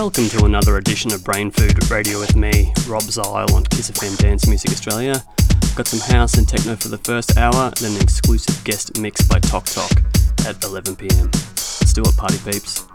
Welcome to another edition of Brain Food Radio with me, Rob Zile on Kiss FM Dance Music Australia. Got some house and techno for the first hour, then an exclusive guest mix by Tok Tok at 11pm. Let's do it, party peeps.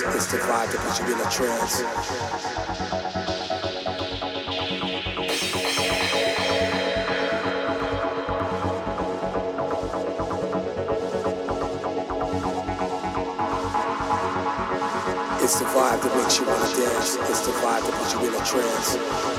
is, the vibe that puts you in a trance. It's the vibe that makes you wanna dance. It's the vibe that puts you in a trance.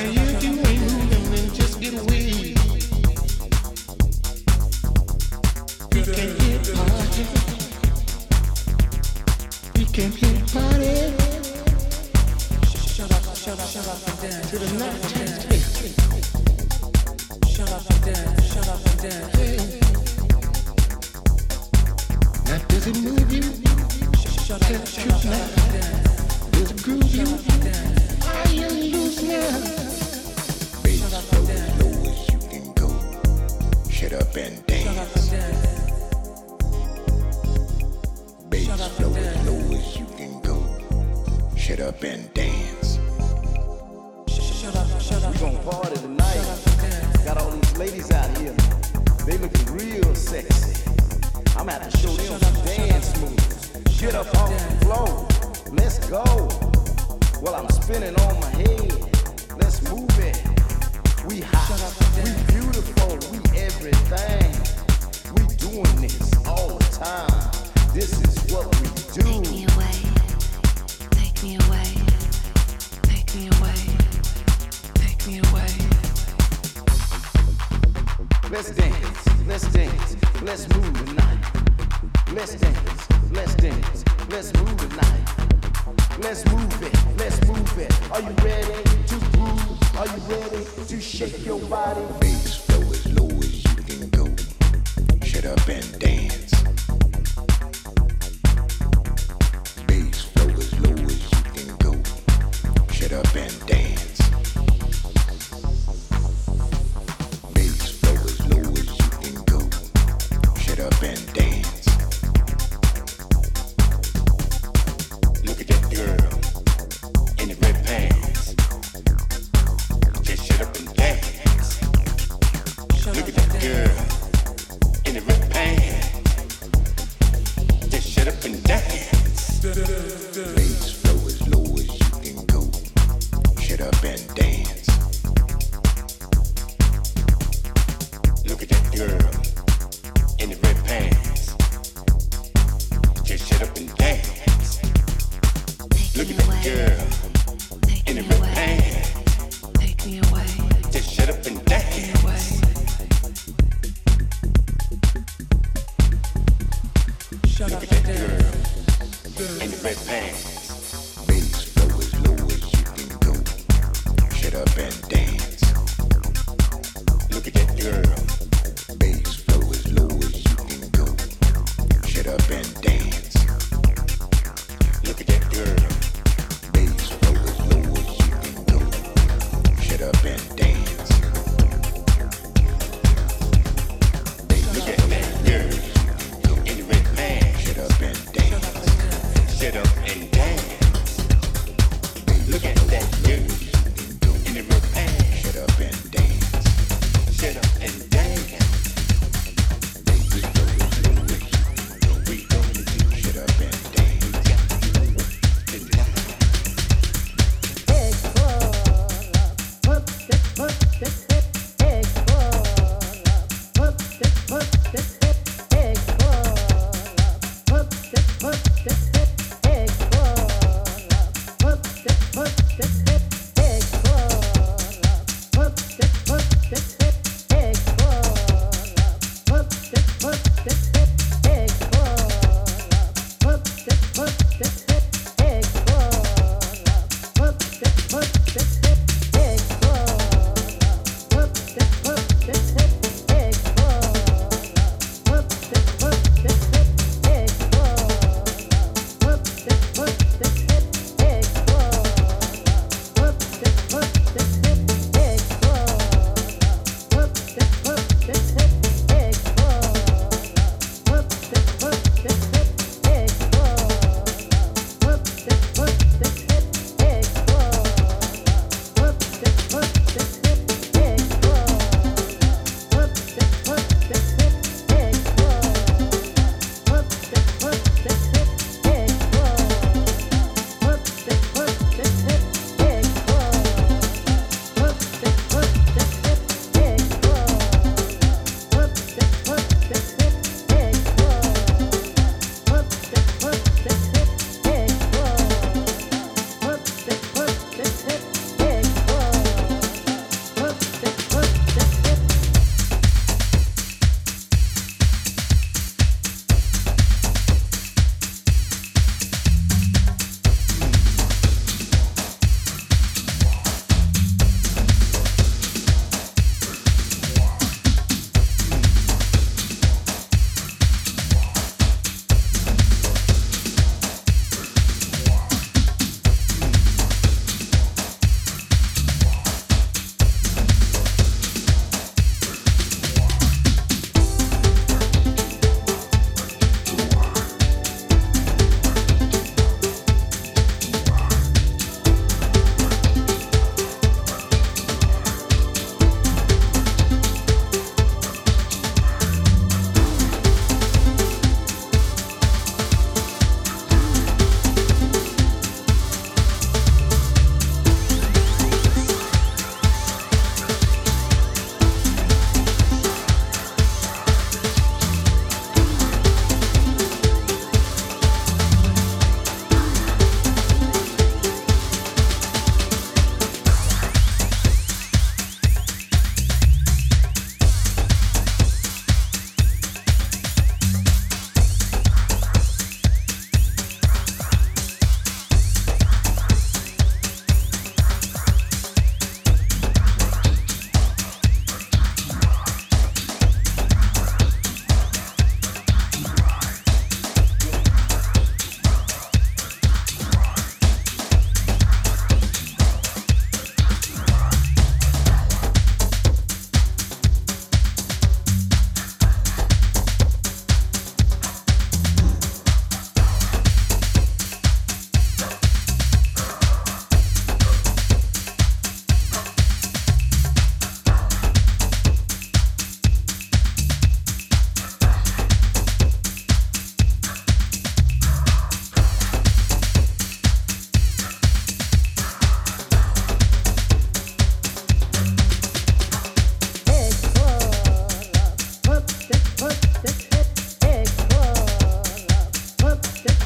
You? Band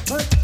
But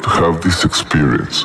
to have this experience.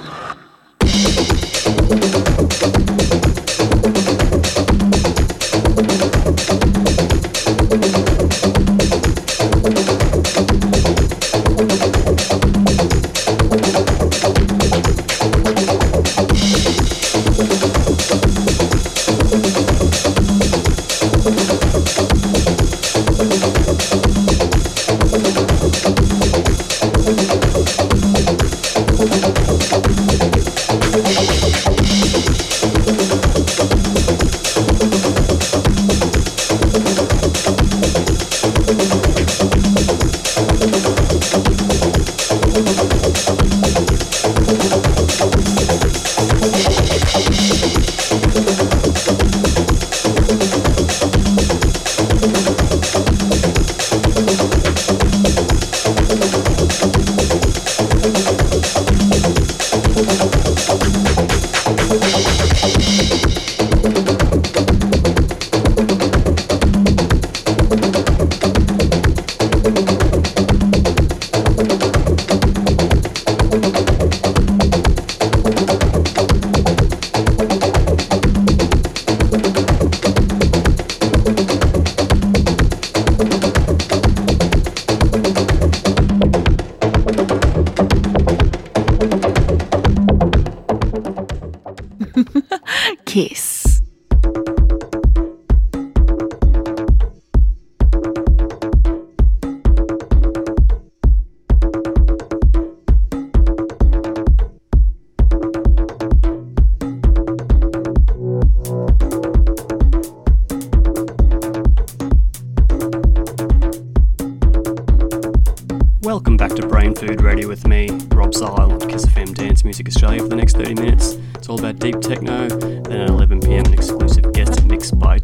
Brain Food Radio with me, Rob Zile, on Kiss FM Dance Music Australia for the next 30 minutes. It's all about deep techno. Then at 11 pm, an exclusive guest mix by